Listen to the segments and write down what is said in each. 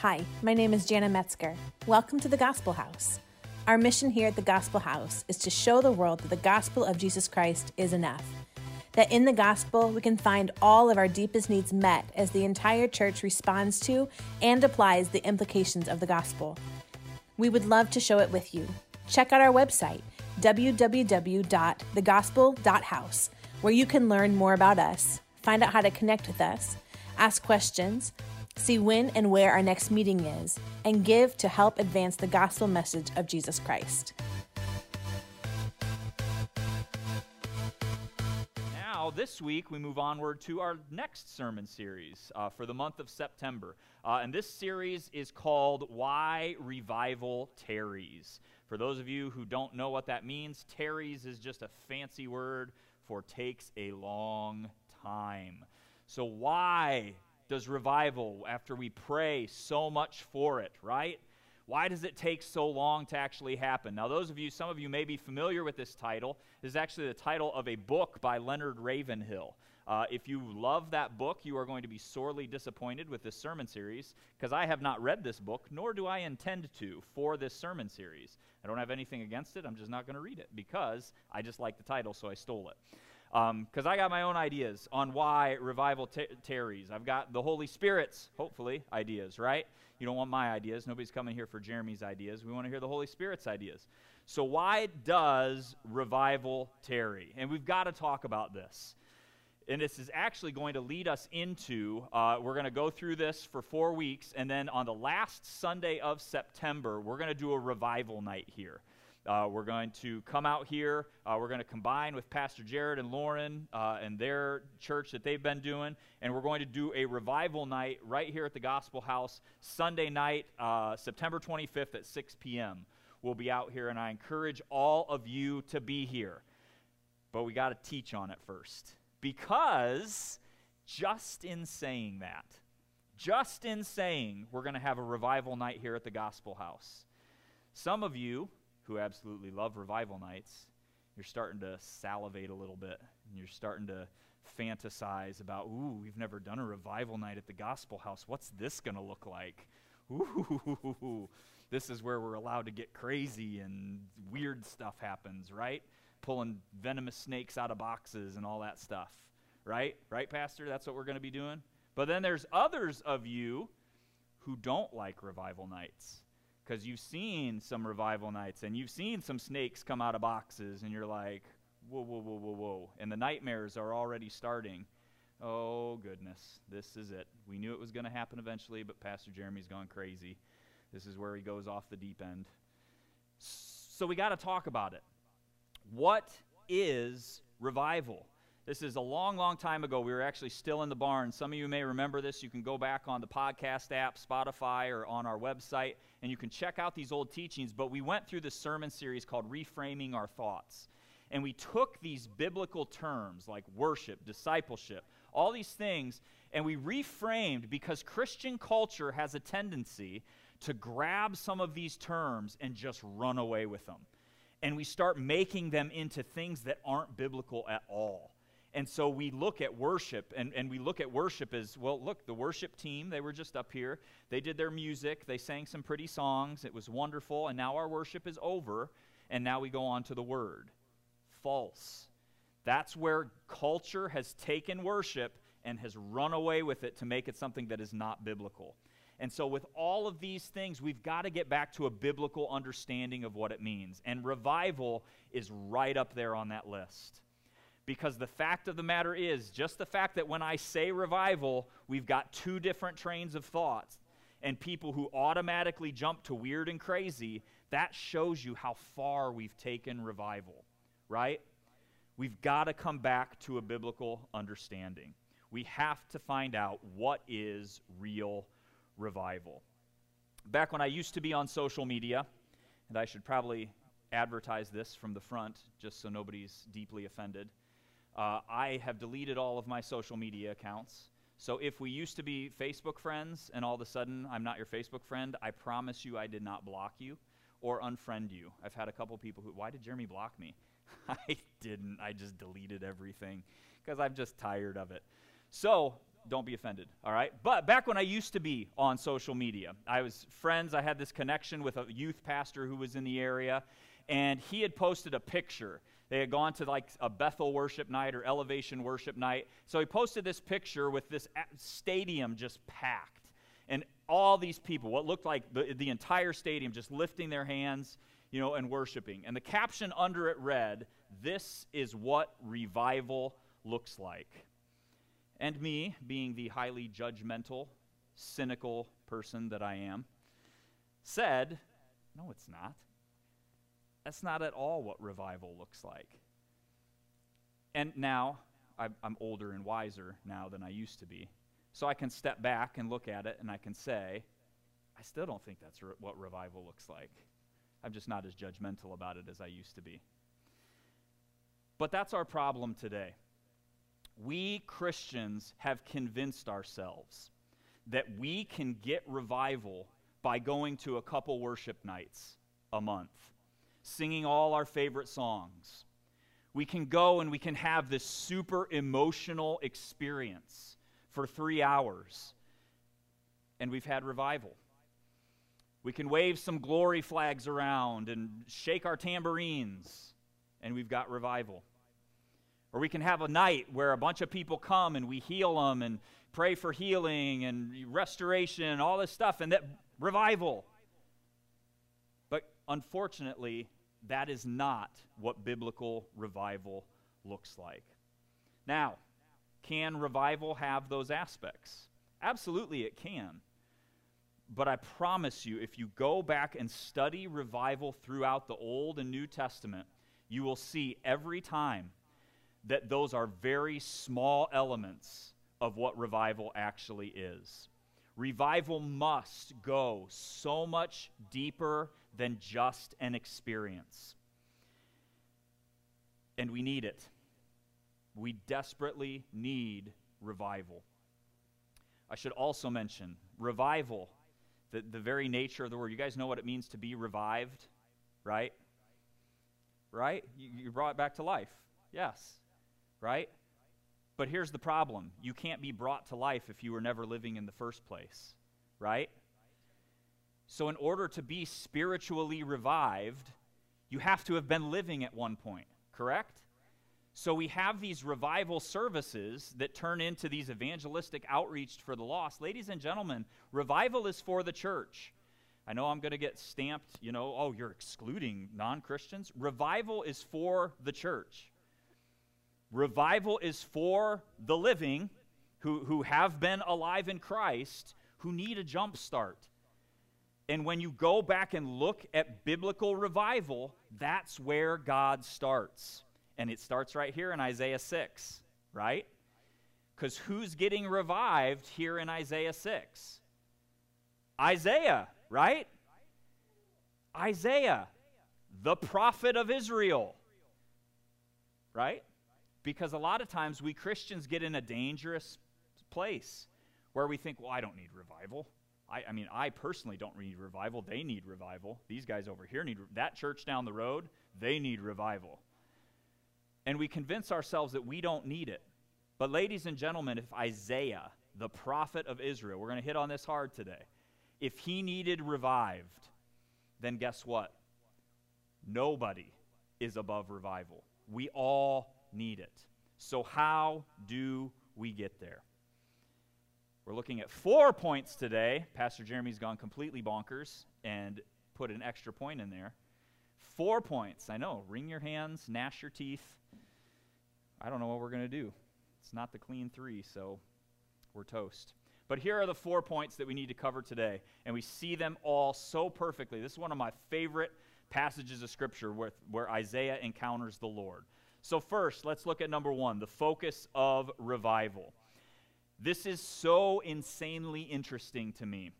Hi, my name is Jana Metzger. Welcome to the Gospel House. Our mission here at the Gospel House is to show the world that the gospel of Jesus Christ is enough. That in the gospel, we can find all of our deepest needs met as the entire church responds to and applies the implications of the gospel. We would love to show it with you. Check out our website, www.thegospel.house, where you can learn more about us, find out how to connect with us, ask questions, see when and where our next meeting is, and give to help advance the gospel message of Jesus Christ. Now, this week, we move onward to our next sermon series uh, for the month of September. Uh, and this series is called Why Revival Tarries. For those of you who don't know what that means, tarries is just a fancy word for takes a long time. So, why does revival, after we pray so much for it, right? Why does it take so long to actually happen? Now, those of you, some of you may be familiar with this title. This is actually the title of a book by Leonard Ravenhill. Uh, if you love that book, you are going to be sorely disappointed with this sermon series because I have not read this book, nor do I intend to for this sermon series. I don't have anything against it. I'm just not going to read it because I just like the title, so I stole it because um, I got my own ideas on why revival t- tarries. I've got the Holy Spirit's, hopefully, ideas, right? You don't want my ideas. Nobody's coming here for Jeremy's ideas. We want to hear the Holy Spirit's ideas. So, why does revival tarry? And we've got to talk about this. And this is actually going to lead us into, uh, we're going to go through this for four weeks. And then on the last Sunday of September, we're going to do a revival night here. Uh, we're going to come out here. Uh, we're going to combine with Pastor Jared and Lauren uh, and their church that they've been doing. And we're going to do a revival night right here at the Gospel House Sunday night, uh, September 25th at 6 p.m. We'll be out here, and I encourage all of you to be here. But we got to teach on it first. Because just in saying that, just in saying we're going to have a revival night here at the Gospel House, some of you who absolutely love revival nights, you're starting to salivate a little bit. And you're starting to fantasize about, ooh, we've never done a revival night at the gospel house. What's this going to look like? Ooh, this is where we're allowed to get crazy and weird stuff happens, right? Pulling venomous snakes out of boxes and all that stuff, right? Right, Pastor? That's what we're going to be doing. But then there's others of you who don't like revival nights because you've seen some revival nights and you've seen some snakes come out of boxes and you're like, whoa, whoa, whoa, whoa, whoa. And the nightmares are already starting. Oh, goodness, this is it. We knew it was going to happen eventually, but Pastor Jeremy's gone crazy. This is where he goes off the deep end. So we got to talk about it. What is revival? This is a long, long time ago. We were actually still in the barn. Some of you may remember this. You can go back on the podcast app, Spotify, or on our website, and you can check out these old teachings. But we went through this sermon series called Reframing Our Thoughts. And we took these biblical terms like worship, discipleship, all these things, and we reframed because Christian culture has a tendency to grab some of these terms and just run away with them. And we start making them into things that aren't biblical at all. And so we look at worship, and, and we look at worship as well, look, the worship team, they were just up here. They did their music, they sang some pretty songs. It was wonderful, and now our worship is over, and now we go on to the word. False. That's where culture has taken worship and has run away with it to make it something that is not biblical. And so, with all of these things, we've got to get back to a biblical understanding of what it means. And revival is right up there on that list. Because the fact of the matter is, just the fact that when I say revival, we've got two different trains of thoughts and people who automatically jump to weird and crazy, that shows you how far we've taken revival, right? We've got to come back to a biblical understanding. We have to find out what is real revival. Back when I used to be on social media, and I should probably advertise this from the front just so nobody's deeply offended. Uh, I have deleted all of my social media accounts. So if we used to be Facebook friends and all of a sudden I'm not your Facebook friend, I promise you I did not block you or unfriend you. I've had a couple people who, why did Jeremy block me? I didn't. I just deleted everything because I'm just tired of it. So don't be offended, all right? But back when I used to be on social media, I was friends, I had this connection with a youth pastor who was in the area, and he had posted a picture. They had gone to like a Bethel worship night or elevation worship night. So he posted this picture with this stadium just packed. And all these people, what looked like the, the entire stadium, just lifting their hands, you know, and worshiping. And the caption under it read, This is what revival looks like. And me, being the highly judgmental, cynical person that I am, said, No, it's not. That's not at all what revival looks like. And now, I'm older and wiser now than I used to be. So I can step back and look at it and I can say, I still don't think that's re- what revival looks like. I'm just not as judgmental about it as I used to be. But that's our problem today. We Christians have convinced ourselves that we can get revival by going to a couple worship nights a month, singing all our favorite songs. We can go and we can have this super emotional experience for three hours, and we've had revival. We can wave some glory flags around and shake our tambourines, and we've got revival. Or we can have a night where a bunch of people come and we heal them and pray for healing and restoration, and all this stuff, and that revival. Unfortunately, that is not what biblical revival looks like. Now, can revival have those aspects? Absolutely, it can. But I promise you, if you go back and study revival throughout the Old and New Testament, you will see every time that those are very small elements of what revival actually is. Revival must go so much deeper than just an experience. And we need it. We desperately need revival. I should also mention revival the, the very nature of the word. You guys know what it means to be revived, right? Right? You, you brought it back to life. Yes. Right? But here's the problem you can't be brought to life if you were never living in the first place, right? So, in order to be spiritually revived, you have to have been living at one point, correct? So we have these revival services that turn into these evangelistic outreach for the lost. Ladies and gentlemen, revival is for the church. I know I'm going to get stamped, you know, oh, you're excluding non Christians. Revival is for the church. Revival is for the living who, who have been alive in Christ who need a jump start. And when you go back and look at biblical revival, that's where God starts. And it starts right here in Isaiah 6, right? Because who's getting revived here in Isaiah 6? Isaiah, right? Isaiah, the prophet of Israel, right? Because a lot of times we Christians get in a dangerous place where we think, well, I don't need revival. I, I, mean, I personally don't need revival. They need revival. These guys over here need that church down the road. They need revival and we convince ourselves that we don't need it. But, ladies and gentlemen, if Isaiah, the prophet of Israel, we're going to hit on this hard today, if he needed revived, then guess what? Nobody is above revival. We all need it. So, how do we get there? We're looking at four points today. Pastor Jeremy's gone completely bonkers and put an extra point in there. Four points. I know. Wring your hands, gnash your teeth. I don't know what we're going to do. It's not the clean three, so we're toast. But here are the four points that we need to cover today, and we see them all so perfectly. This is one of my favorite passages of Scripture where, where Isaiah encounters the Lord. So, first, let's look at number one the focus of revival. This is so insanely interesting to me.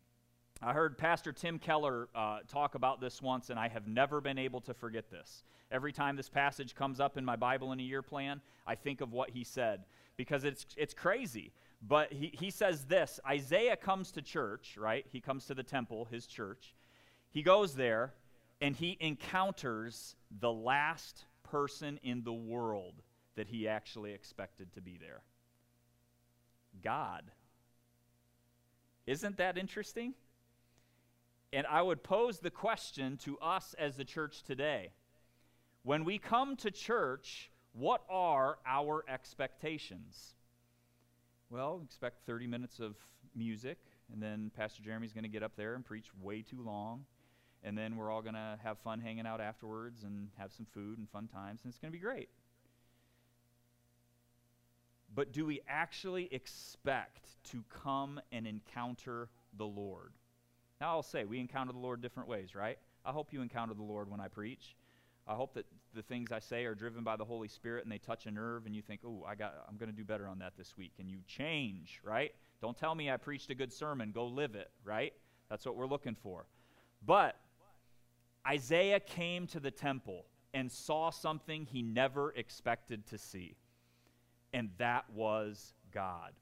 I heard Pastor Tim Keller uh, talk about this once, and I have never been able to forget this. Every time this passage comes up in my Bible in a year plan, I think of what he said because it's, it's crazy. But he, he says this Isaiah comes to church, right? He comes to the temple, his church. He goes there, and he encounters the last person in the world that he actually expected to be there God Isn't that interesting? And I would pose the question to us as the church today. When we come to church, what are our expectations? Well, expect 30 minutes of music, and then Pastor Jeremy's going to get up there and preach way too long. And then we're all going to have fun hanging out afterwards and have some food and fun times, and it's going to be great. But do we actually expect to come and encounter the Lord? Now, I'll say we encounter the Lord different ways, right? I hope you encounter the Lord when I preach. I hope that the things I say are driven by the Holy Spirit and they touch a nerve and you think, "Oh, I got I'm going to do better on that this week." And you change, right? Don't tell me I preached a good sermon, go live it, right? That's what we're looking for. But Isaiah came to the temple and saw something he never expected to see. And that was God.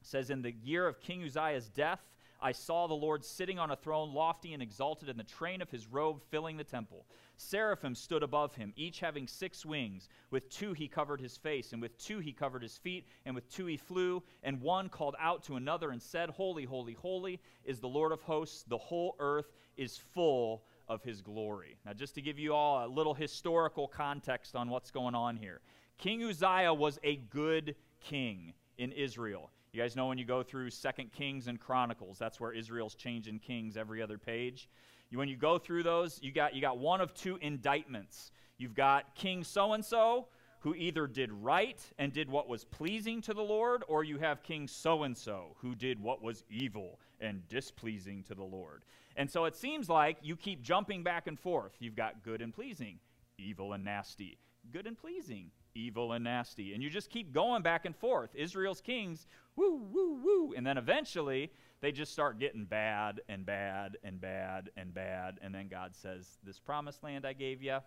It says in the year of King Uzziah's death, I saw the Lord sitting on a throne, lofty and exalted, and the train of his robe filling the temple. Seraphim stood above him, each having six wings. With two he covered his face, and with two he covered his feet, and with two he flew. And one called out to another and said, Holy, holy, holy is the Lord of hosts. The whole earth is full of his glory. Now, just to give you all a little historical context on what's going on here King Uzziah was a good king in Israel. You guys know when you go through Second Kings and Chronicles, that's where Israel's changing kings every other page. When you go through those, you got, you got one of two indictments. You've got King so and so, who either did right and did what was pleasing to the Lord, or you have King so and so, who did what was evil and displeasing to the Lord. And so it seems like you keep jumping back and forth. You've got good and pleasing, evil and nasty, good and pleasing, evil and nasty. And you just keep going back and forth. Israel's kings, woo, woo, woo. And then eventually they just start getting bad and bad and bad and bad. And then God says, This promised land I gave you,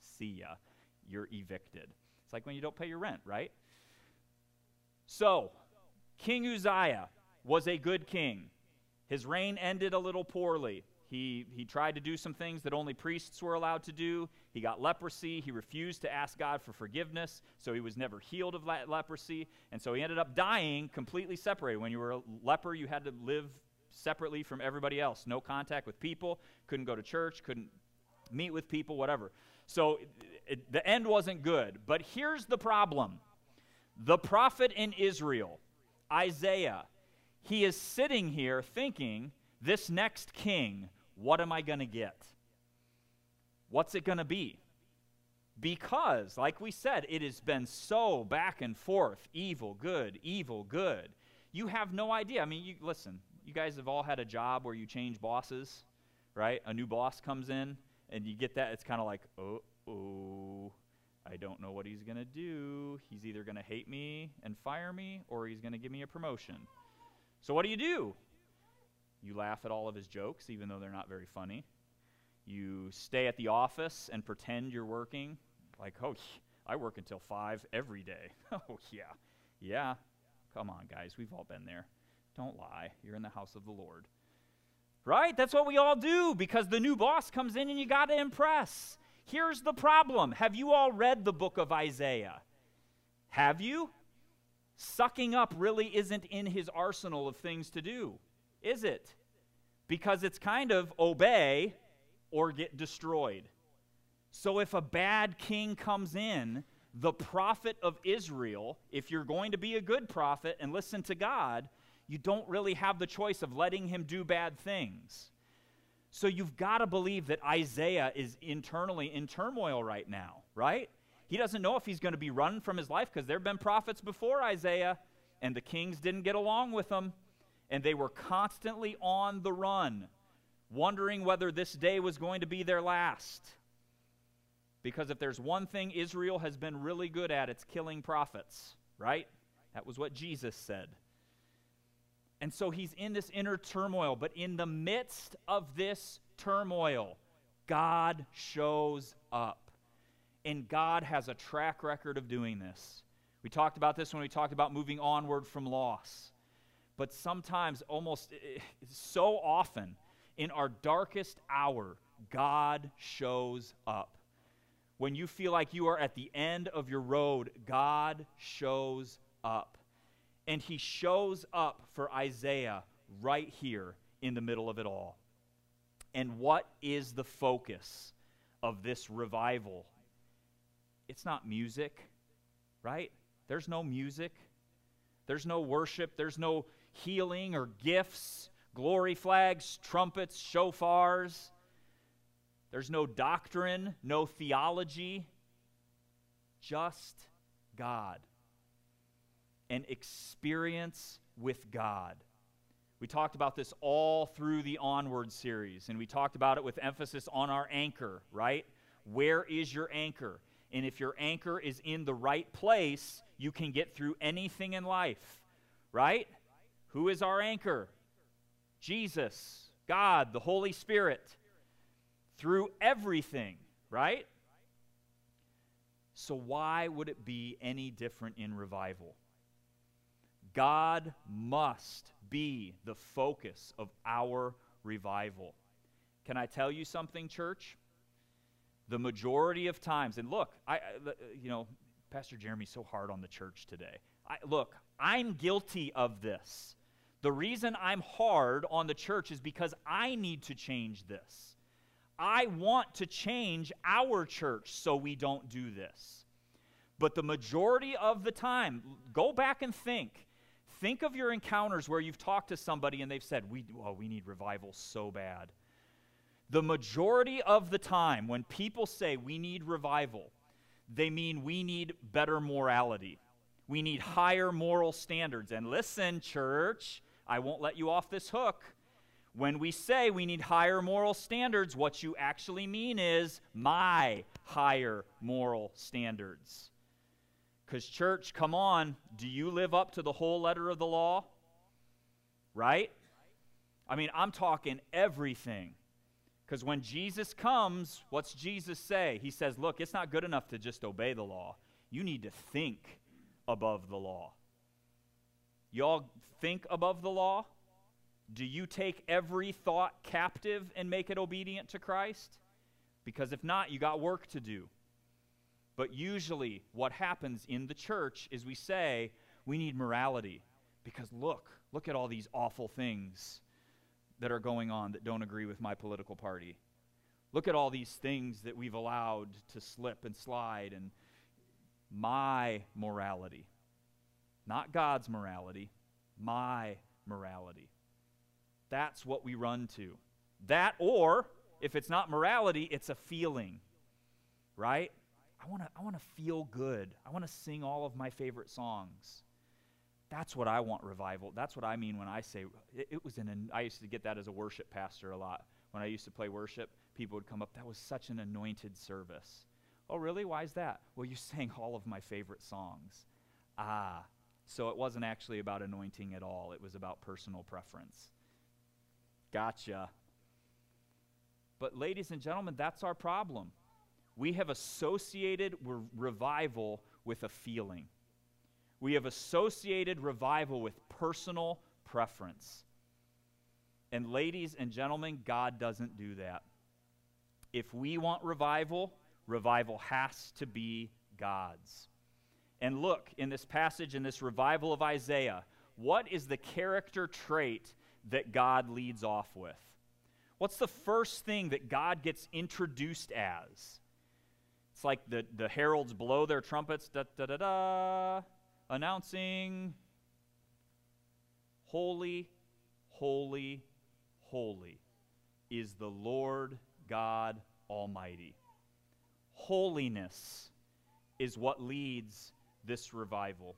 see ya. You're evicted. It's like when you don't pay your rent, right? So, King Uzziah was a good king. His reign ended a little poorly. He, he tried to do some things that only priests were allowed to do. He got leprosy. He refused to ask God for forgiveness, so he was never healed of le- leprosy. And so he ended up dying completely separated. When you were a leper, you had to live separately from everybody else. No contact with people, couldn't go to church, couldn't meet with people, whatever. So it, it, the end wasn't good. But here's the problem the prophet in Israel, Isaiah, he is sitting here thinking, this next king what am I going to get? What's it going to be? Because, like we said, it has been so back and forth evil, good, evil, good. You have no idea. I mean, you, listen, you guys have all had a job where you change bosses, right? A new boss comes in, and you get that. It's kind of like, oh, oh, I don't know what he's going to do. He's either going to hate me and fire me, or he's going to give me a promotion. So, what do you do? You laugh at all of his jokes, even though they're not very funny. You stay at the office and pretend you're working. Like, oh, I work until 5 every day. oh, yeah. Yeah. Come on, guys. We've all been there. Don't lie. You're in the house of the Lord. Right? That's what we all do because the new boss comes in and you got to impress. Here's the problem Have you all read the book of Isaiah? Have you? Sucking up really isn't in his arsenal of things to do is it? Because it's kind of obey or get destroyed. So if a bad king comes in, the prophet of Israel, if you're going to be a good prophet and listen to God, you don't really have the choice of letting him do bad things. So you've got to believe that Isaiah is internally in turmoil right now, right? He doesn't know if he's going to be run from his life because there have been prophets before Isaiah, and the kings didn't get along with them and they were constantly on the run, wondering whether this day was going to be their last. Because if there's one thing Israel has been really good at, it's killing prophets, right? That was what Jesus said. And so he's in this inner turmoil, but in the midst of this turmoil, God shows up. And God has a track record of doing this. We talked about this when we talked about moving onward from loss but sometimes, almost eh, eh, so often, in our darkest hour, God shows up. When you feel like you are at the end of your road, God shows up. And he shows up for Isaiah right here in the middle of it all. And what is the focus of this revival? It's not music, right? There's no music. There's no worship. There's no healing or gifts, glory flags, trumpets, shofars. There's no doctrine, no theology, just God. An experience with God. We talked about this all through the Onward series, and we talked about it with emphasis on our anchor, right? Where is your anchor? And if your anchor is in the right place, you can get through anything in life, right? Who is our anchor? Jesus, God, the Holy Spirit, through everything, right? So, why would it be any different in revival? God must be the focus of our revival. Can I tell you something, church? The majority of times, and look, I, you know, Pastor Jeremy's so hard on the church today. I, look, I'm guilty of this. The reason I'm hard on the church is because I need to change this. I want to change our church so we don't do this. But the majority of the time, go back and think. Think of your encounters where you've talked to somebody and they've said, we, oh, we need revival so bad. The majority of the time, when people say we need revival, they mean we need better morality. We need higher moral standards. And listen, church, I won't let you off this hook. When we say we need higher moral standards, what you actually mean is my higher moral standards. Because, church, come on, do you live up to the whole letter of the law? Right? I mean, I'm talking everything. Because when Jesus comes, what's Jesus say? He says, Look, it's not good enough to just obey the law. You need to think above the law. Y'all think above the law? Do you take every thought captive and make it obedient to Christ? Because if not, you got work to do. But usually, what happens in the church is we say, we need morality. Because look, look at all these awful things that are going on that don't agree with my political party. Look at all these things that we've allowed to slip and slide, and my morality. Not God's morality, my morality. That's what we run to. That, or if it's not morality, it's a feeling, right? I want to I want to feel good. I want to sing all of my favorite songs. That's what I want revival. That's what I mean when I say it, it was an. I used to get that as a worship pastor a lot. When I used to play worship, people would come up. That was such an anointed service. Oh, really? Why is that? Well, you sang all of my favorite songs. Ah, so it wasn't actually about anointing at all. It was about personal preference. Gotcha. But, ladies and gentlemen, that's our problem. We have associated re- revival with a feeling. We have associated revival with personal preference. And, ladies and gentlemen, God doesn't do that. If we want revival, revival has to be God's. And look, in this passage, in this revival of Isaiah, what is the character trait that God leads off with? What's the first thing that God gets introduced as? It's like the, the heralds blow their trumpets, da da da da, announcing, Holy, holy, holy is the Lord God Almighty. Holiness is what leads this revival.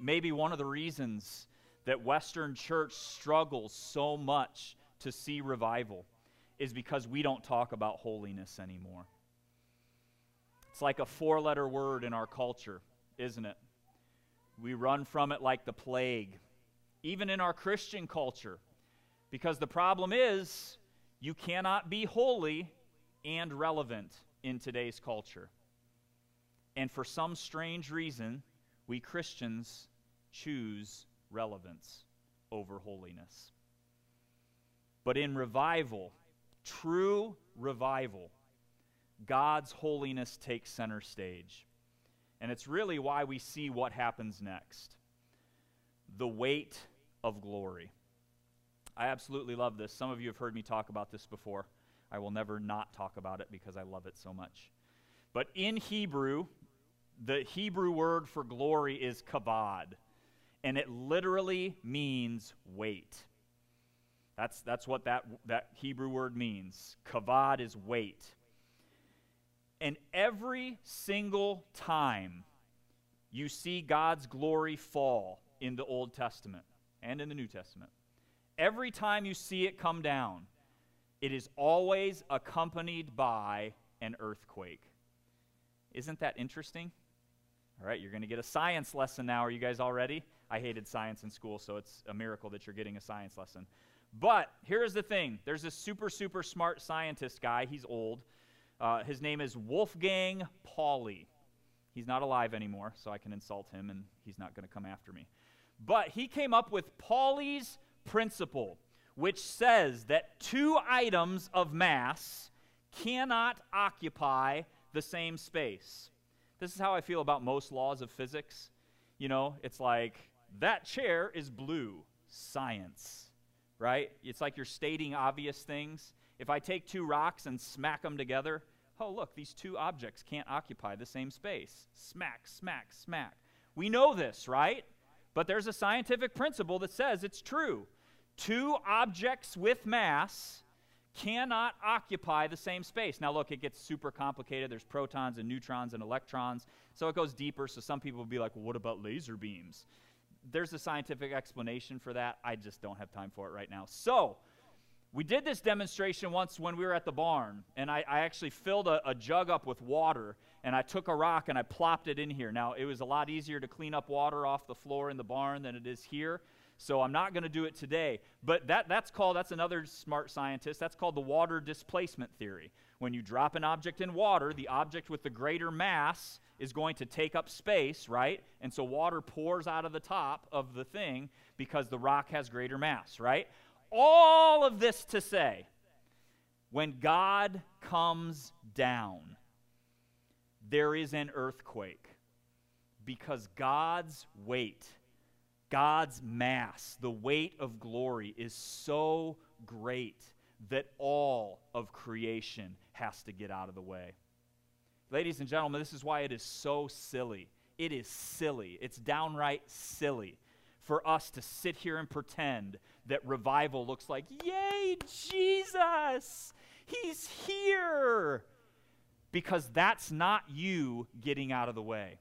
Maybe one of the reasons that Western church struggles so much to see revival is because we don't talk about holiness anymore. It's like a four letter word in our culture, isn't it? We run from it like the plague, even in our Christian culture. Because the problem is, you cannot be holy and relevant in today's culture. And for some strange reason, we Christians choose relevance over holiness. But in revival, true revival, God's holiness takes center stage. And it's really why we see what happens next. The weight of glory. I absolutely love this. Some of you have heard me talk about this before. I will never not talk about it because I love it so much. But in Hebrew, the Hebrew word for glory is kabod, and it literally means weight. That's, that's what that, that Hebrew word means. Kavod is weight. And every single time you see God's glory fall in the Old Testament and in the New Testament, every time you see it come down, it is always accompanied by an earthquake. Isn't that interesting? All right, you're going to get a science lesson now. Are you guys all ready? I hated science in school, so it's a miracle that you're getting a science lesson. But here's the thing there's a super, super smart scientist guy. He's old. Uh, his name is Wolfgang Pauli. He's not alive anymore, so I can insult him and he's not going to come after me. But he came up with Pauli's principle, which says that two items of mass cannot occupy the same space. This is how I feel about most laws of physics. You know, it's like that chair is blue, science, right? It's like you're stating obvious things. If I take two rocks and smack them together, oh, look, these two objects can't occupy the same space. Smack, smack, smack. We know this, right? But there's a scientific principle that says it's true. Two objects with mass cannot occupy the same space. Now, look, it gets super complicated. There's protons and neutrons and electrons, so it goes deeper. So some people will be like, well, what about laser beams? There's a scientific explanation for that. I just don't have time for it right now. So, we did this demonstration once when we were at the barn, and I, I actually filled a, a, jug up with water, and I took a rock and I plopped it in here. Now, it was a lot easier to clean up water off the floor in the barn than it is here, so I'm not going to do it today. But that, that's called, that's another smart scientist, that's called the water displacement theory. When you drop an object in water, the object with the greater mass is going to take up space, right? And so water pours out of the top of the thing because the rock has greater mass, right? All of this to say when God comes down, there is an earthquake because God's weight, God's mass, the weight of glory is so great that all of creation has to get out of the way. Ladies and gentlemen, this is why it is so silly. It is silly. It's downright silly for us to sit here and pretend that revival looks like, yay, Jesus, he's here. Because that's not you getting out of the way.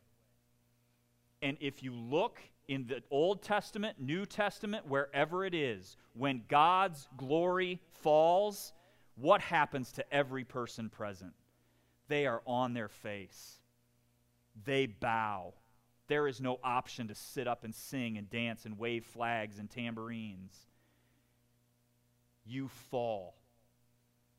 And if you look in the Old Testament, New Testament, wherever it is, when God's glory falls, what happens to every person present? They are on their face. They bow. There is no option to sit up and sing and dance and wave flags and tambourines you fall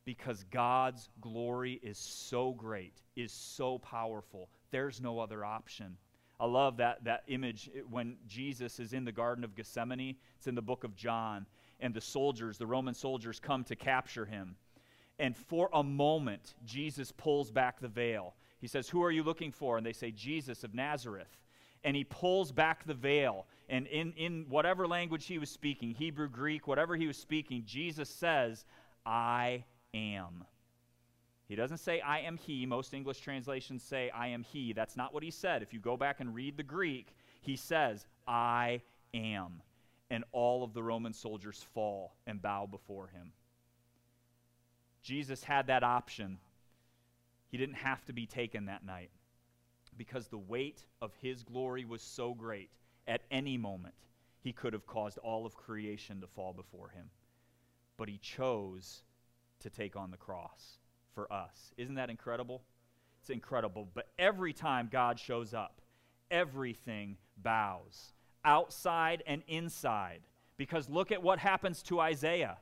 because God's glory is so great, is so powerful. There's no other option. I love that, that image when Jesus is in the Garden of Gethsemane. It's in the book of John. And the soldiers, the Roman soldiers, come to capture him. And for a moment, Jesus pulls back the veil. He says, Who are you looking for? And they say, Jesus of Nazareth and he pulls back the veil. And in, in whatever language he was speaking, Hebrew, Greek, whatever he was speaking, Jesus says, I am. He doesn't say, I am he. Most English translations say, I am he. That's not what he said. If you go back and read the Greek, he says, I am. And all of the Roman soldiers fall and bow before him. Jesus had that option. He didn't have to be taken that night because the weight of his glory was so great, at any moment, he could have caused all of creation to fall before him. But he chose to take on the cross for us. Isn't that incredible? It's incredible. But every time God shows up, everything bows, outside and inside. Because look at what happens to Isaiah,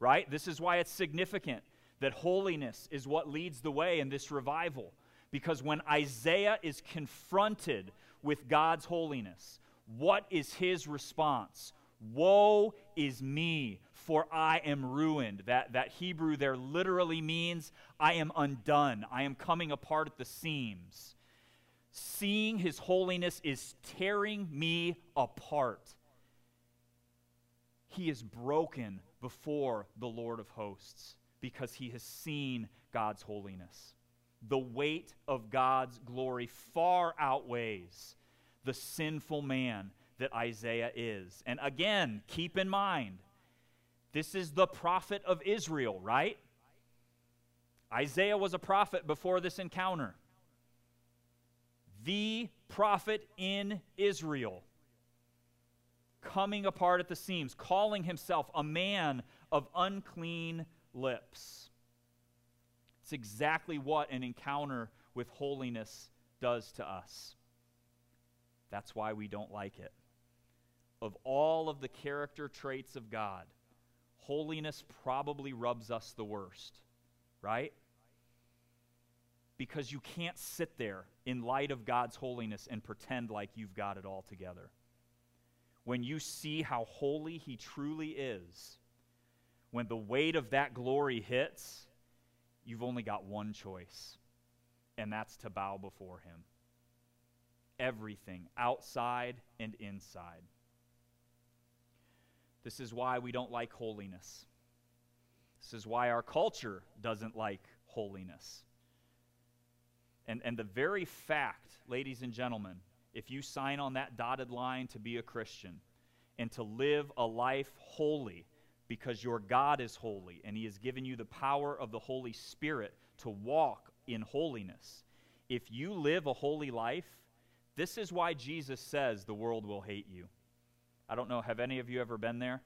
right? This is why it's significant that holiness is what leads the way in this revival. Because when Isaiah is confronted with God's holiness, what is his response? Woe is me, for I am ruined. That, that Hebrew there literally means I am undone. I am coming apart at the seams. Seeing his holiness is tearing me apart. he is broken before the Lord of hosts because he has seen God's holiness. The weight of God's glory far outweighs the sinful man that Isaiah is. And again, keep in mind, this is the prophet of Israel, right? Isaiah was a prophet before this encounter. The prophet in Israel coming apart at the seams, calling himself a man of unclean lips. It's exactly what an encounter with holiness does to us. That's why we don't like it. Of all of the character traits of God, holiness probably rubs us the worst, right? Because you can't sit there in light of God's holiness and pretend like you've got it all together when you see how holy He truly is, when the weight of that glory hits, you've only got one choice, and that's to bow before Him. Everything, outside and inside. This is why we don't like holiness. This is why our culture doesn't like holiness. And, and the very fact, ladies and gentlemen, if you sign on that dotted line to be a Christian and to live a life holy because your God is holy and He has given you the power of the Holy Spirit to walk in holiness. If you live a holy life, this is why Jesus says the world will hate you. I don't know, have any of you ever been there?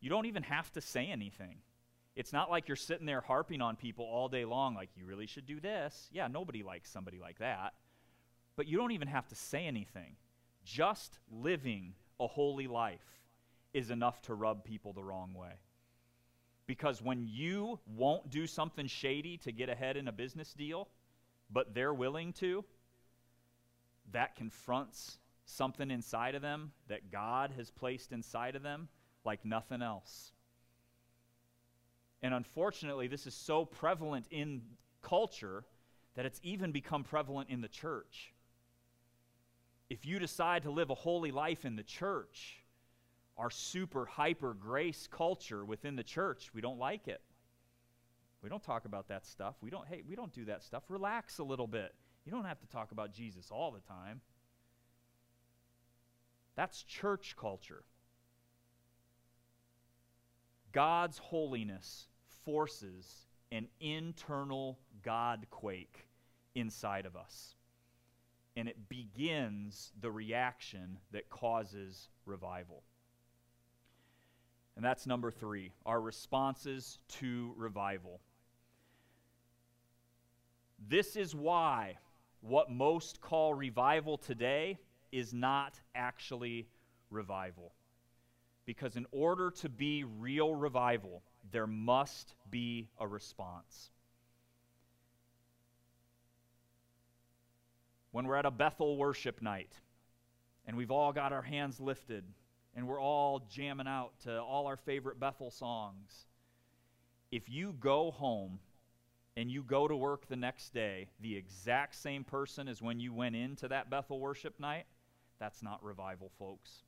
You don't even have to say anything. It's not like you're sitting there harping on people all day long, like, you really should do this. Yeah, nobody likes somebody like that but you don't even have to say anything. Just living a holy life is enough to rub people the wrong way. Because when you won't do something shady to get ahead in a business deal, but they're willing to, that confronts something inside of them that God has placed inside of them like nothing else. And unfortunately, this is so prevalent in culture that it's even become prevalent in the church if you decide to live a holy life in the church, our super hyper grace culture within the church, we don't like it. We don't talk about that stuff. We don't, hey, we don't do that stuff. Relax a little bit. You don't have to talk about Jesus all the time. That's church culture. God's holiness forces an internal God quake inside of us and it begins the reaction that causes revival. And that's number three our responses to revival. This is why what most call revival today is not actually revival. Because in order to be real revival, there must be a response. when we're at a Bethel worship night and we've all got our hands lifted and we're all jamming out to all our favorite Bethel songs. If you go home and you go to work the next day, the exact same person as when you went into that Bethel worship night, that's not revival, folks.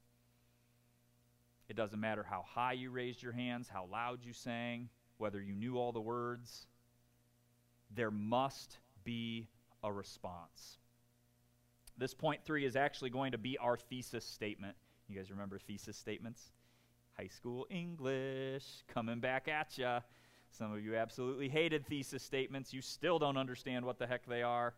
It doesn't matter how high you raised your hands, how loud you sang, whether you knew all the words. There must be a response. This point three is actually going to be our thesis statement. You guys remember thesis statements? High school English coming back at you. Some of you absolutely hated thesis statements. You still don't understand what the heck they are.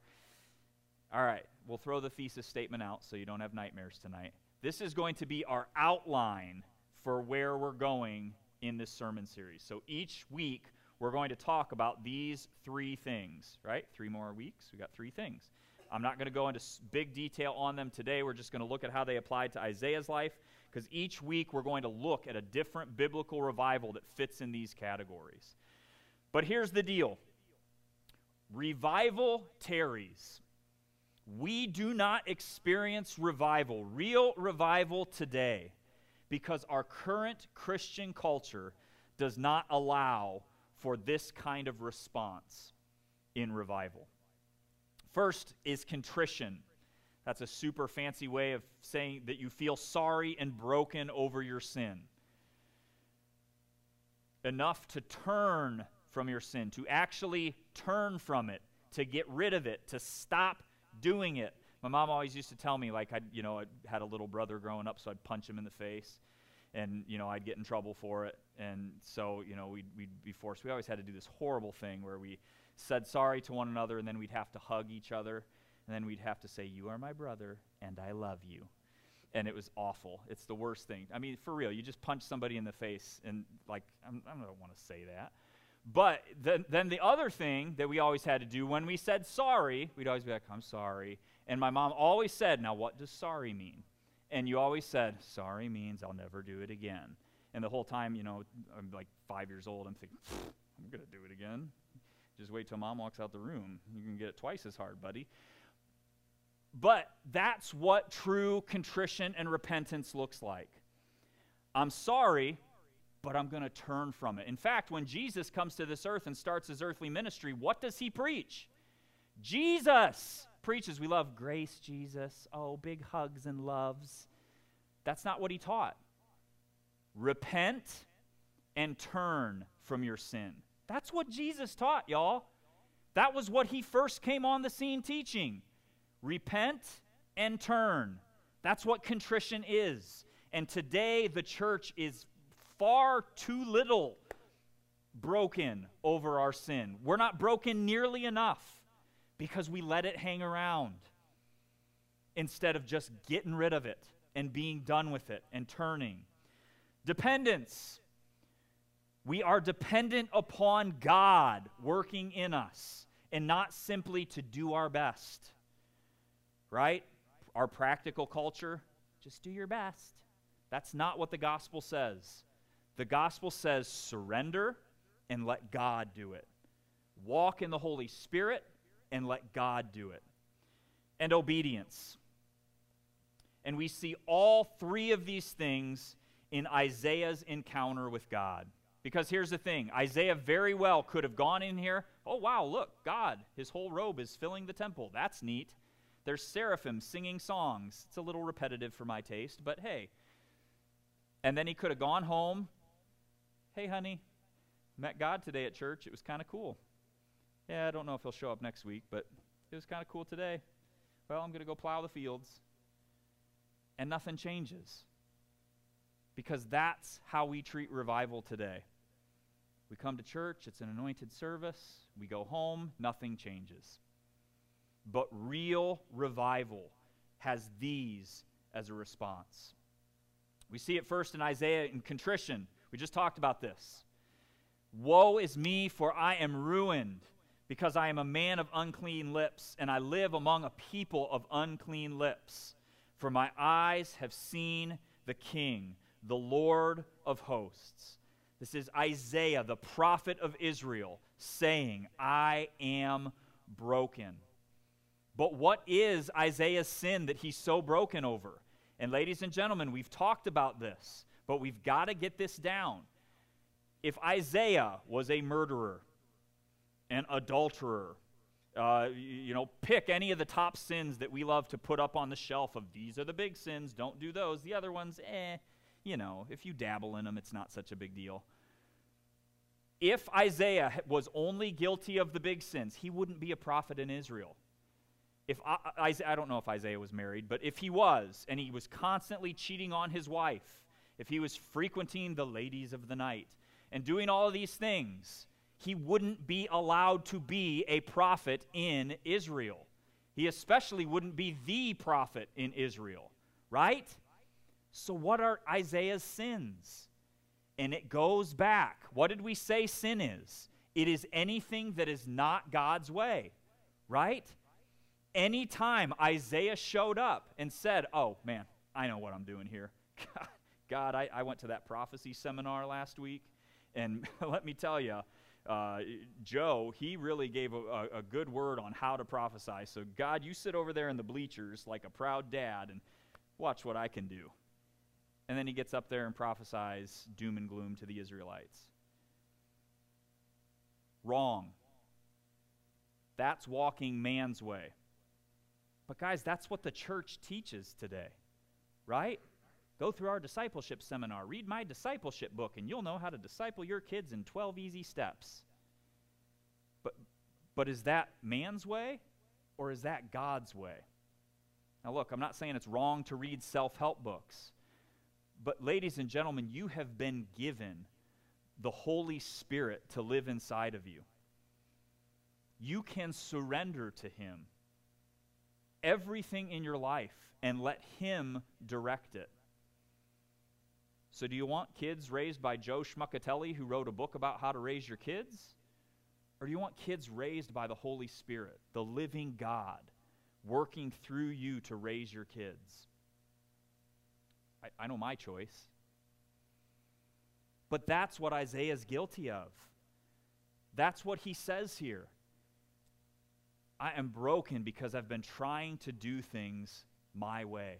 All right, we'll throw the thesis statement out so you don't have nightmares tonight. This is going to be our outline for where we're going in this sermon series. So each week, we're going to talk about these three things, right? Three more weeks. We got three things. I'm not going to go into big detail on them today. We're just going to look at how they apply to Isaiah's life because each week we're going to look at a different biblical revival that fits in these categories. But here's the deal revival tarries. We do not experience revival, real revival today, because our current Christian culture does not allow for this kind of response in revival. First is contrition. That's a super fancy way of saying that you feel sorry and broken over your sin. enough to turn from your sin, to actually turn from it, to get rid of it, to stop doing it. My mom always used to tell me, like, I, you know, I had a little brother growing up, so I'd punch him in the face, and you know, I'd get in trouble for it, and so you know, we'd, we'd be forced. We always had to do this horrible thing where we said sorry to one another, and then we'd have to hug each other, and then we'd have to say, "You are my brother, and I love you." and it was awful. It's the worst thing. I mean, for real, you just punch somebody in the face, and like, I'm, I do not want to say that. But then, then the other thing that we always had to do when we said sorry, we'd always be like, I'm sorry. And my mom always said, Now, what does sorry mean? And you always said, Sorry means I'll never do it again. And the whole time, you know, I'm like five years old, I'm thinking, I'm going to do it again. Just wait till mom walks out the room. You can get it twice as hard, buddy. But that's what true contrition and repentance looks like. I'm sorry, but I'm going to turn from it. In fact, when Jesus comes to this earth and starts his earthly ministry, what does he preach? Jesus preaches. We love grace, Jesus. Oh, big hugs and loves. That's not what he taught. Repent and turn from your sin. That's what Jesus taught, y'all. That was what he first came on the scene teaching. Repent and turn. That's what contrition is. And today, the church is far too little broken over our sin. We're not broken nearly enough because we let it hang around instead of just getting rid of it and being done with it and turning. Dependence. We are dependent upon God working in us and not simply to do our best right? Our practical culture, just do your best. That's not what the gospel says. The gospel says surrender and let God do it. Walk in the Holy Spirit and let God do it. And obedience. And we see all three of these things in Isaiah's encounter with God. Because here's the thing Isaiah very well could have gone in here. Oh, wow, look, God, his whole robe is filling the temple. That's neat. There's seraphim singing songs. It's a little repetitive for my taste, but hey. And then he could have gone home. Hey, honey, met God today at church. It was kind of cool. Yeah, I don't know if he'll show up next week, but it was kind of cool today. Well, I'm going to go plow the fields. And nothing changes. Because that's how we treat revival today. We come to church, it's an anointed service. We go home, nothing changes. But real revival has these as a response. We see it first in Isaiah in contrition. We just talked about this. Woe is me, for I am ruined, because I am a man of unclean lips, and I live among a people of unclean lips. For my eyes have seen the King, the Lord of hosts. This is Isaiah, the prophet of Israel, saying, I am broken. But what is Isaiah's sin that he's so broken over? And, ladies and gentlemen, we've talked about this, but we've got to get this down. If Isaiah was a murderer, an adulterer, uh, you know, pick any of the top sins that we love to put up on the shelf of these are the big sins, don't do those. The other ones, eh, you know, if you dabble in them, it's not such a big deal. If Isaiah was only guilty of the big sins, he wouldn't be a prophet in Israel if I, I, don't know if Isaiah was married, but if he was, and he was constantly cheating on his wife, if he was frequenting the ladies of the night and doing all of these things, he wouldn't be allowed to be a prophet in Israel. He especially wouldn't be the prophet in Israel, right? So, what are Isaiah's sins? And it goes back. What did we say sin is? It is anything that is not God's way, right? anytime Isaiah showed up and said, Oh, man, I know what I'm doing here. God, I, I went to that prophecy seminar last week, and let me tell you, uh, Joe, he really gave a, a, a, good word on how to prophesy. So, God, you sit over there in the bleachers like a proud dad and watch what I can do. And then he gets up there and prophesies doom and gloom to the Israelites. Wrong. That's walking man's way. But, guys, that's what the church teaches today, right? Go through our discipleship seminar. Read my discipleship book, and you'll know how to disciple your kids in 12 easy steps. But, but is that man's way, or is that God's way? Now, look, I'm not saying it's wrong to read self help books. But, ladies and gentlemen, you have been given the Holy Spirit to live inside of you. You can surrender to Him everything in your life and let Him direct it. So, do you want kids raised by Joe Schmuckatelli, who wrote a book about how to raise your kids? Or do you want kids raised by the Holy Spirit, the living God, working through you to raise your kids? I, I know my choice. But that's what Isaiah is guilty of. That's what he says here. I am broken because I've been trying to do things my way.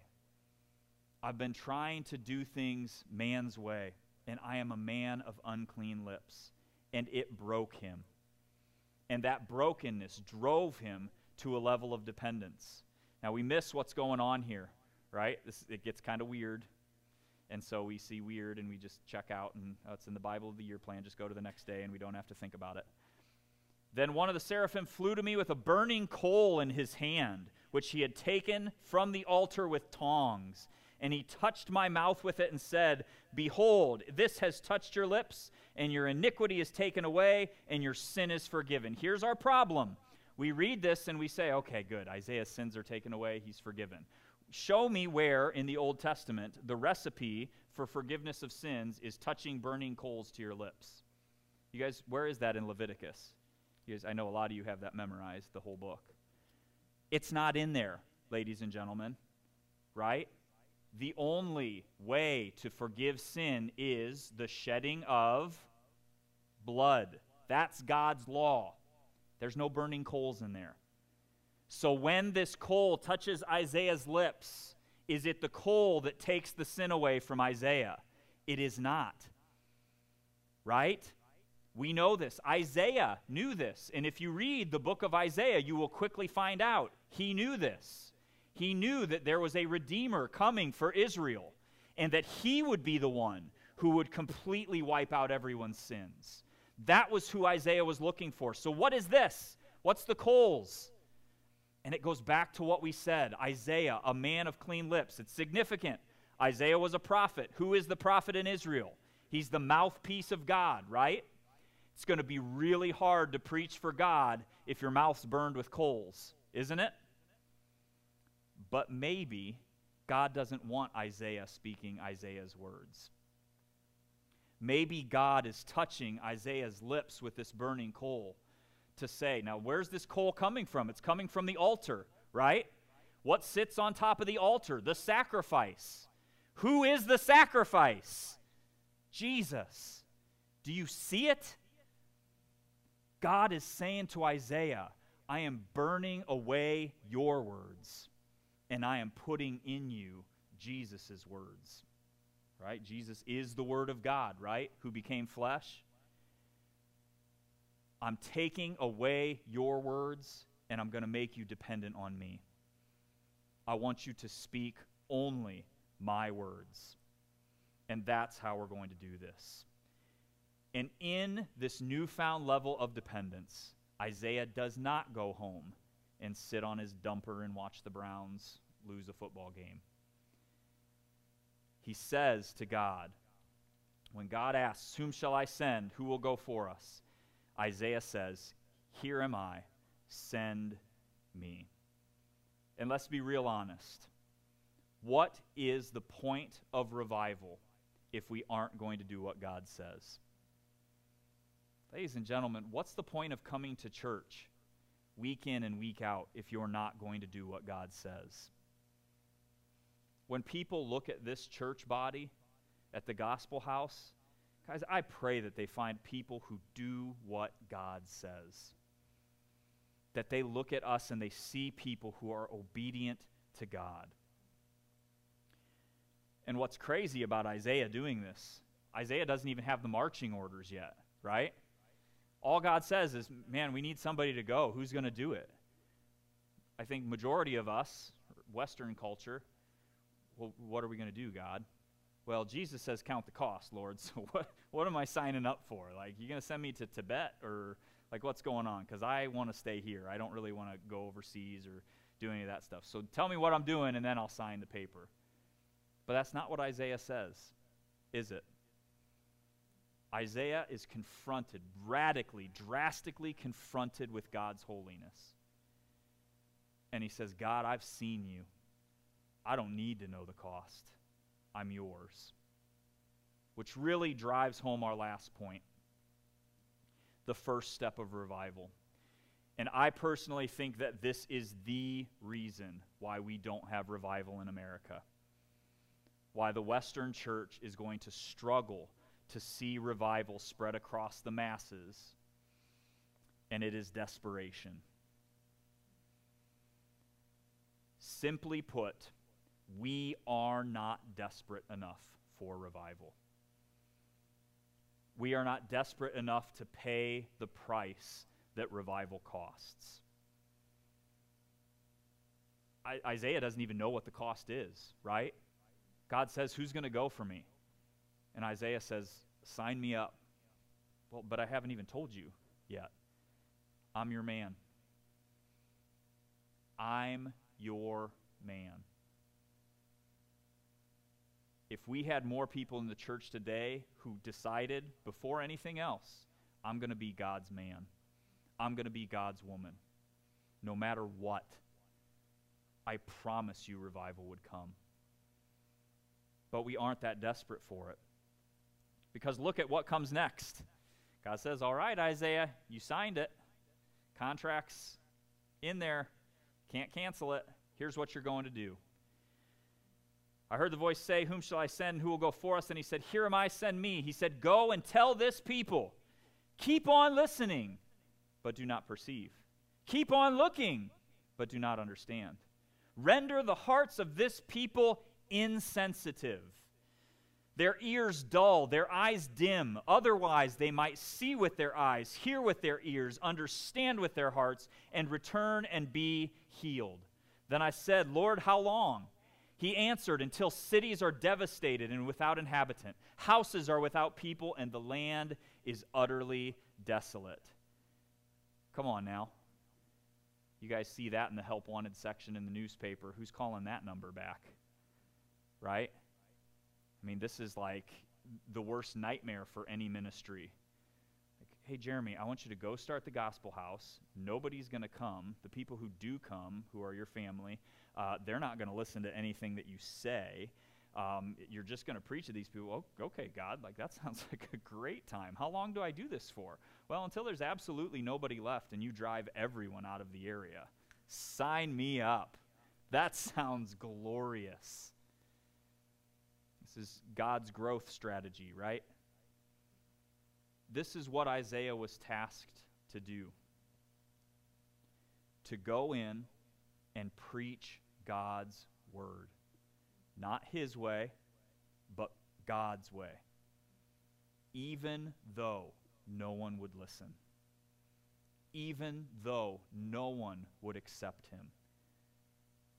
I've been trying to do things man's way, and I am a man of unclean lips. And it broke him. And that brokenness drove him to a level of dependence. Now, we miss what's going on here, right? This, it gets kind of weird. And so we see weird and we just check out, and oh, it's in the Bible of the year plan. Just go to the next day, and we don't have to think about it. Then one of the seraphim flew to me with a burning coal in his hand, which he had taken from the altar with tongs. And he touched my mouth with it and said, Behold, this has touched your lips, and your iniquity is taken away, and your sin is forgiven. Here's our problem. We read this and we say, okay, good. Isaiah's sins are taken away, he's forgiven show me where in the Old Testament the recipe for forgiveness of sins is touching burning coals to your lips. You guys, where is that in Leviticus? You guys, I know a lot of you have that memorized, the whole book. It's not in there, ladies and gentlemen, right? The only way to forgive sin is the shedding of blood. That's God's law. There's no burning coals in there. So when this coal touches Isaiah's lips, is it the coal that takes the sin away from Isaiah? It is not. Right? We know this. Isaiah knew this. And if you read the book of Isaiah, you will quickly find out he knew this. He knew that there was a Redeemer coming for Israel and that he would be the one who would completely wipe out everyone's sins. That was who Isaiah was looking for. So, what is this? What's the coals? And it goes back to what we said Isaiah, a man of clean lips. It's significant. Isaiah was a prophet. Who is the prophet in Israel? He's the mouthpiece of God, right? It's going to be really hard to preach for God if your mouth's burned with coals, isn't it? But maybe God doesn't want Isaiah speaking Isaiah's words. Maybe God is touching Isaiah's lips with this burning coal to say. Now, where's this coal coming from? It's coming from the altar, right? What sits on top of the altar? The sacrifice. Who is the sacrifice? Jesus. Do you see it? God is saying to Isaiah, I am burning away your words, and I am putting in you Jesus' words. Right? Jesus is the Word of God, right? Who became flesh. I'm taking away your words and I'm going to make you dependent on me. I want you to speak only my words. And that's how we're going to do this. And in this newfound level of dependence, Isaiah does not go home and sit on his dumper and watch the Browns lose a football game. He says to God, when God asks, Whom shall I send? Who will go for us? Isaiah says, Here am I, send me. And let's be real honest. What is the point of revival if we aren't going to do what God says? Ladies and gentlemen, what's the point of coming to church week in and week out if you're not going to do what God says? When people look at this church body, at the gospel house, Guys, I pray that they find people who do what God says. That they look at us and they see people who are obedient to God. And what's crazy about Isaiah doing this, Isaiah doesn't even have the marching orders yet, right? All God says is, man, we need somebody to go. Who's going to do it? I think majority of us, Western culture, well, what are we going to do, God? Well, Jesus says count the cost, Lord. So what, what am I signing up for? Like, you're going to send me to Tibet or like what's going on? Because I want to stay here. I don't really want to go overseas or do any of that stuff. So tell me what I'm doing and then I'll sign the paper. But that's not what Isaiah says, is it? Isaiah is confronted, radically, drastically confronted with God's holiness. And he says, God, I've seen you. I don't need to know the cost. I'm yours. Which really drives home our last point the first step of revival. And I personally think that this is the reason why we don't have revival in America. Why the Western church is going to struggle to see revival spread across the masses. And it is desperation. Simply put, we are not desperate enough for revival. We are not desperate enough to pay the price that revival costs. I, Isaiah doesn't even know what the cost is, right? God says, Who's going to go for me? And Isaiah says, Sign me up. Well, but I haven't even told you yet. I'm your man. I'm your man. If we had more people in the church today who decided before anything else, I'm going to be God's man, I'm going to be God's woman, no matter what, I promise you revival would come. But we aren't that desperate for it. Because look at what comes next. God says, All right, Isaiah, you signed it. Contract's in there. Can't cancel it. Here's what you're going to do. I heard the voice say, Whom shall I send? Who will go for us? And he said, Here am I, send me. He said, Go and tell this people. Keep on listening, but do not perceive. Keep on looking, but do not understand. Render the hearts of this people insensitive their ears dull, their eyes dim. Otherwise, they might see with their eyes, hear with their ears, understand with their hearts, and return and be healed. Then I said, Lord, how long? He answered, Until cities are devastated and without inhabitant, houses are without people, and the land is utterly desolate. Come on now. You guys see that in the help wanted section in the newspaper. Who's calling that number back? Right? I mean, this is like the worst nightmare for any ministry. Hey, Jeremy, I want you to go start the gospel house. Nobody's going to come. The people who do come, who are your family, uh, they're not going to listen to anything that you say. Um, you're just going to preach to these people. Oh, okay, God, like that sounds like a great time. How long do I do this for? Well, until there's absolutely nobody left and you drive everyone out of the area. Sign me up. That sounds glorious. This is God's growth strategy, right? This is what Isaiah was tasked to do to go in and preach God's word. Not his way, but God's way. Even though no one would listen. Even though no one would accept him.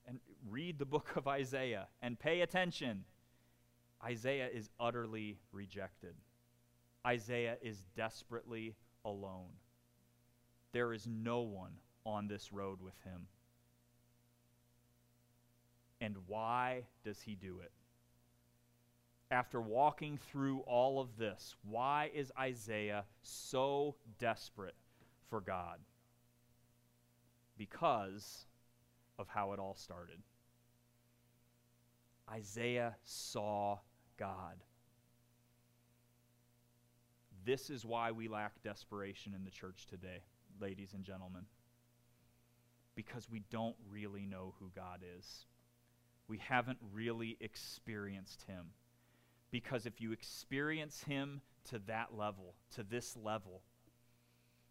And read the book of Isaiah and pay attention. Isaiah is utterly rejected. Isaiah is desperately alone. There is no one on this road with him. And why does he do it? After walking through all of this, why is Isaiah so desperate for God? Because of how it all started. Isaiah saw God. This is why we lack desperation in the church today, ladies and gentlemen. Because we don't really know who God is. We haven't really experienced Him. Because if you experience Him to that level, to this level,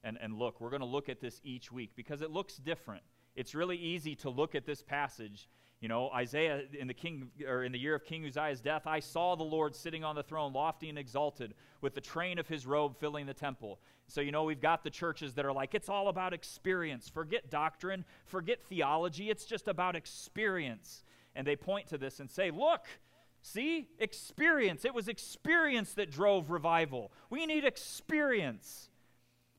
and, and look, we're going to look at this each week because it looks different. It's really easy to look at this passage you know, Isaiah in the king or in the year of King Uzziah's death, I saw the Lord sitting on the throne, lofty and exalted, with the train of his robe filling the temple. So, you know, we've got the churches that are like, it's all about experience. Forget doctrine, forget theology. It's just about experience. And they point to this and say, look, See? Experience. It was experience that drove revival. We need experience.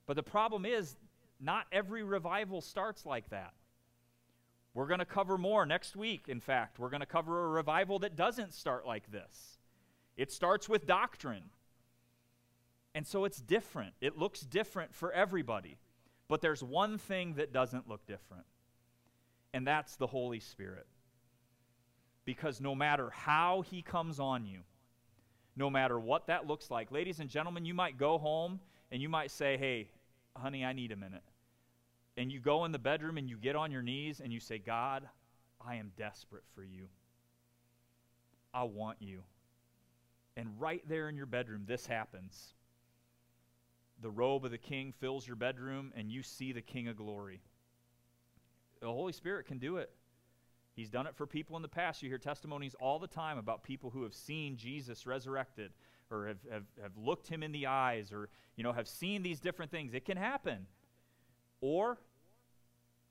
But the problem is, not every revival starts like that. We're going to cover more next week, in fact. We're going to cover a revival that doesn't start like this. It starts with doctrine. And so it's different. It looks different for everybody. But there's one thing that doesn't look different, and that's the Holy Spirit. Because no matter how He comes on you, no matter what that looks like, ladies and gentlemen, you might go home and you might say, Hey, honey, I need a minute. And you go in the bedroom and you get on your knees and you say, God, I am desperate for you. I want you. And right there in your bedroom, this happens. The robe of the king fills your bedroom, and you see the king of glory. The Holy Spirit can do it. He's done it for people in the past. You hear testimonies all the time about people who have seen Jesus resurrected or have, have, have looked him in the eyes or you know have seen these different things. It can happen. Or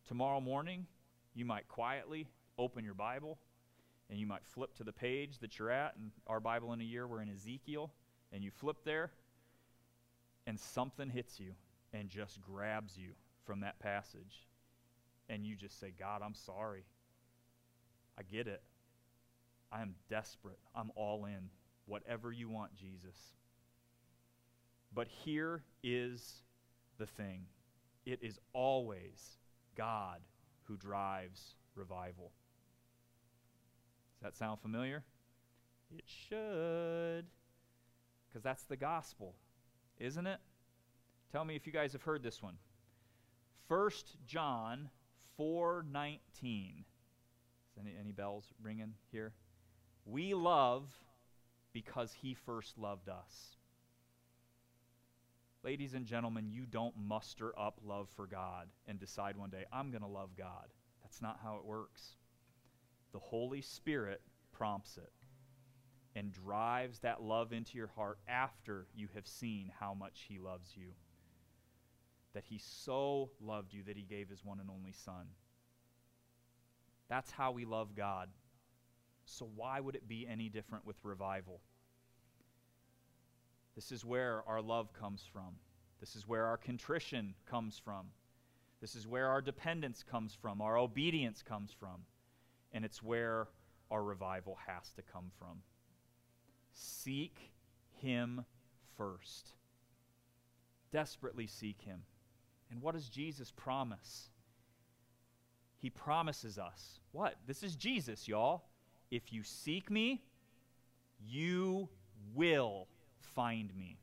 tomorrow morning, you might quietly open your Bible and you might flip to the page that you're at. And our Bible in a year, we're in Ezekiel, and you flip there, and something hits you and just grabs you from that passage. And you just say, God, I'm sorry. I get it. I am desperate. I'm all in. Whatever you want, Jesus. But here is the thing it is always God who drives revival. Does that sound familiar? It should. Because that's the gospel, isn't it? Tell me if you guys have heard this one. 1 John 4:19. Any, any bells ringing here? We love because he first loved us. Ladies and gentlemen, you don't muster up love for God and decide one day, I'm going to love God. That's not how it works. The Holy Spirit prompts it and drives that love into your heart after you have seen how much He loves you. That He so loved you that He gave His one and only Son. That's how we love God. So, why would it be any different with revival? This is where our love comes from. This is where our contrition comes from. This is where our dependence comes from, our obedience comes from. And it's where our revival has to come from. Seek Him first. Desperately seek Him. And what does Jesus promise? He promises us what? This is Jesus, y'all. If you seek me, you will find me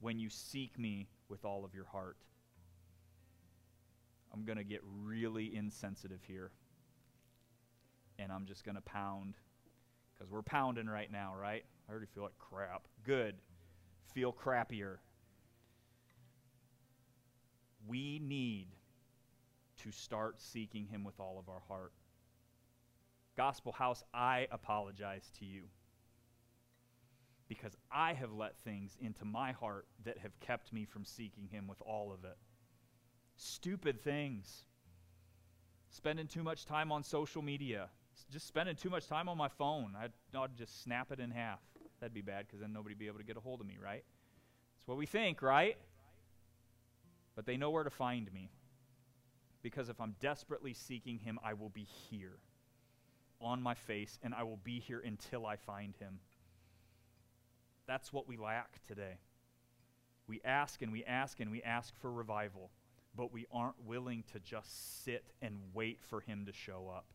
when you seek me with all of your heart. I'm going to get really insensitive here. And I'm just going to pound because we're pounding right now, right? I already feel like crap. Good. Feel crappier. We need to start seeking Him with all of our heart. Gospel House, I apologize to you because I have let things into my heart that have kept me from seeking Him with all of it. Stupid things. Spending too much time on social media. Just spending too much time on my phone. I'd, I'd just snap it in half. That'd be bad because then nobody'd be able to get a hold of me, right? That's what we think, right? But they know where to find me. Because if I'm desperately seeking Him, I will be here on my face, and I will be here until I find Him. That's what we lack today. We ask and we ask and we ask for revival, but we aren't willing to just sit and wait for Him to show up.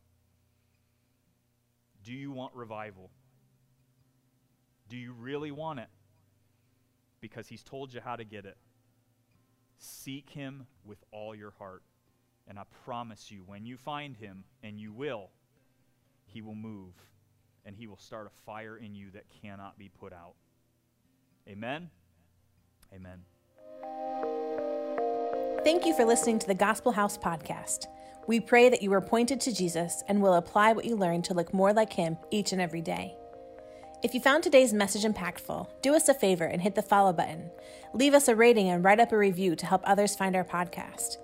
Do you want revival? Do you really want it? Because He's told you how to get it. Seek Him with all your heart. And I promise you, when you find Him, and you will, He will move and He will start a fire in you that cannot be put out. Amen. Amen. Thank you for listening to the Gospel House podcast. We pray that you are pointed to Jesus and will apply what you learned to look more like him each and every day. If you found today's message impactful, do us a favor and hit the follow button. Leave us a rating and write up a review to help others find our podcast.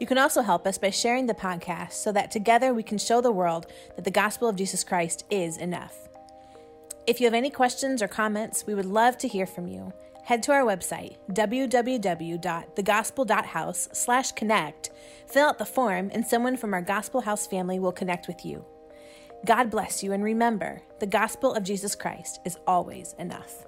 You can also help us by sharing the podcast so that together we can show the world that the gospel of Jesus Christ is enough. If you have any questions or comments, we would love to hear from you. Head to our website, www.thegospel.house slash connect, fill out the form, and someone from our Gospel House family will connect with you. God bless you, and remember, the gospel of Jesus Christ is always enough.